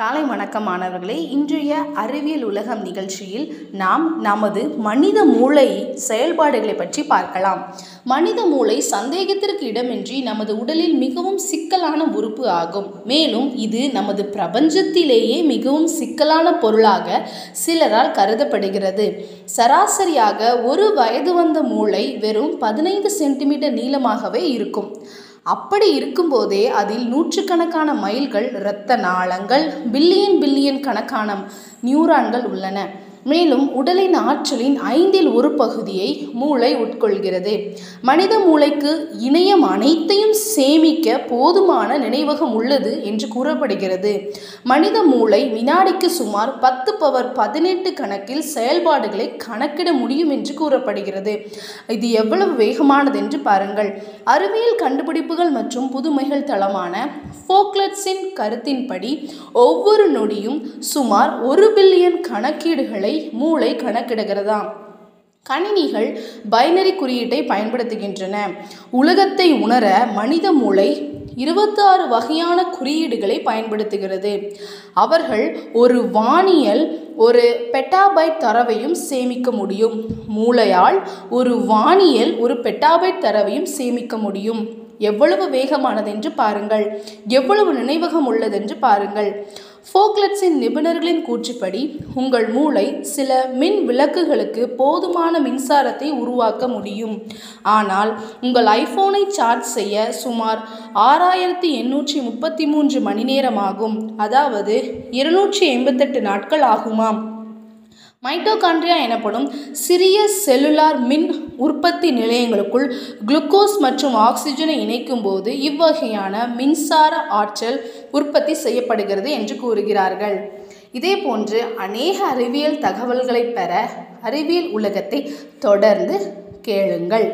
காலை வணக்கம் மாணவர்களே இன்றைய அறிவியல் உலகம் நிகழ்ச்சியில் நாம் நமது மனித மூளை செயல்பாடுகளை பற்றி பார்க்கலாம். மனித மூளை சந்தேகத்திற்கு இடமின்றி நமது உடலில் மிகவும் சிக்கலான உறுப்பு ஆகும். மேலும் இது நமது பிரபஞ்சத்திலேயே மிகவும் சிக்கலான பொருளாக சிலரால் கருதப்படுகிறது. சராசரியாக ஒரு வயது வந்த மூளை வெறும் பதினைந்து சென்டிமீட்டர் நீளமாகவே இருக்கும். அப்படி இருக்கும்போதே அதில் நூற்றுக்கணக்கான மைல்கள் இரத்த நாளங்கள் பில்லியன் பில்லியன் கணக்கான நியூரான்கள் உள்ளன. மேலும் உடலின் ஆற்றலின் ஐந்தில் ஒரு பகுதியை மூளை உட்கொள்கிறது. மனித மூளைக்கு இணையம் அனைத்தையும் சேமிக்க போதுமான நினைவகம் உள்ளது என்று கூறப்படுகிறது. மனித மூளை வினாடிக்கு சுமார் பத்து பவர் பதினெட்டு கணக்கில் செயல்பாடுகளை கணக்கிட முடியும் என்று கூறப்படுகிறது. இது எவ்வளவு வேகமானது என்று பாருங்கள். அறிவியல் கண்டுபிடிப்புகள் மற்றும் புதுமைகள் தளமான ஃபோக்லட்ஸின் கருத்தின்படி ஒவ்வொரு நொடியும் சுமார் ஒரு பில்லியன் கணக்கீடுகளை மூளை கணக்கிடுகிறதாம். கணினிகள் பைனரி குறியீட்டை பயன்படுத்துகின்றன. உலகத்தை உணர மனித மூளை இருபத்தாறு வகையான குறியீடுகளை பயன்படுத்துகிறது. அவர்கள் ஒரு வானியல் ஒரு பெட்டாபைட் தரவையும் சேமிக்க முடியும். மூளையால் ஒரு வானியல் ஒரு பெட்டாபைட் தரவையும் சேமிக்க முடியும். எவ்வளவு வேகமானது என்று பாருங்கள். எவ்வளவு நினைவகம் உள்ளதென்று பாருங்கள். ஃபோக்லட்ஸின் நிபுணர்களின் கூற்றுப்படி உங்கள் மூளை சில மின் விளக்குகளுக்கு போதுமான மின்சாரத்தை உருவாக்க முடியும். ஆனால் உங்கள் ஐஃபோனை சார்ஜ் செய்ய சுமார் ஆறாயிரத்தி எண்ணூற்றி முப்பத்தி மூன்று மணி நேரம் ஆகும் அதாவது இருநூற்றி எண்பத்தெட்டு நாட்கள் ஆகுமாம். மைட்டோகாண்ட்ரியா எனப்படும் சிறிய செல்லுலார் மின் உற்பத்தி நிலையங்களுக்குள் குளுக்கோஸ் மற்றும் ஆக்சிஜனை இணைக்கும் போது இவ்வகையான மின்சார ஆற்றல் உற்பத்தி செய்யப்படுகிறது என்று கூறுகிறார்கள். இதே போன்று அநேக அறிவியல் தகவல்களை பெற அறிவியல் உலகத்தை தொடர்ந்து கேளுங்கள்.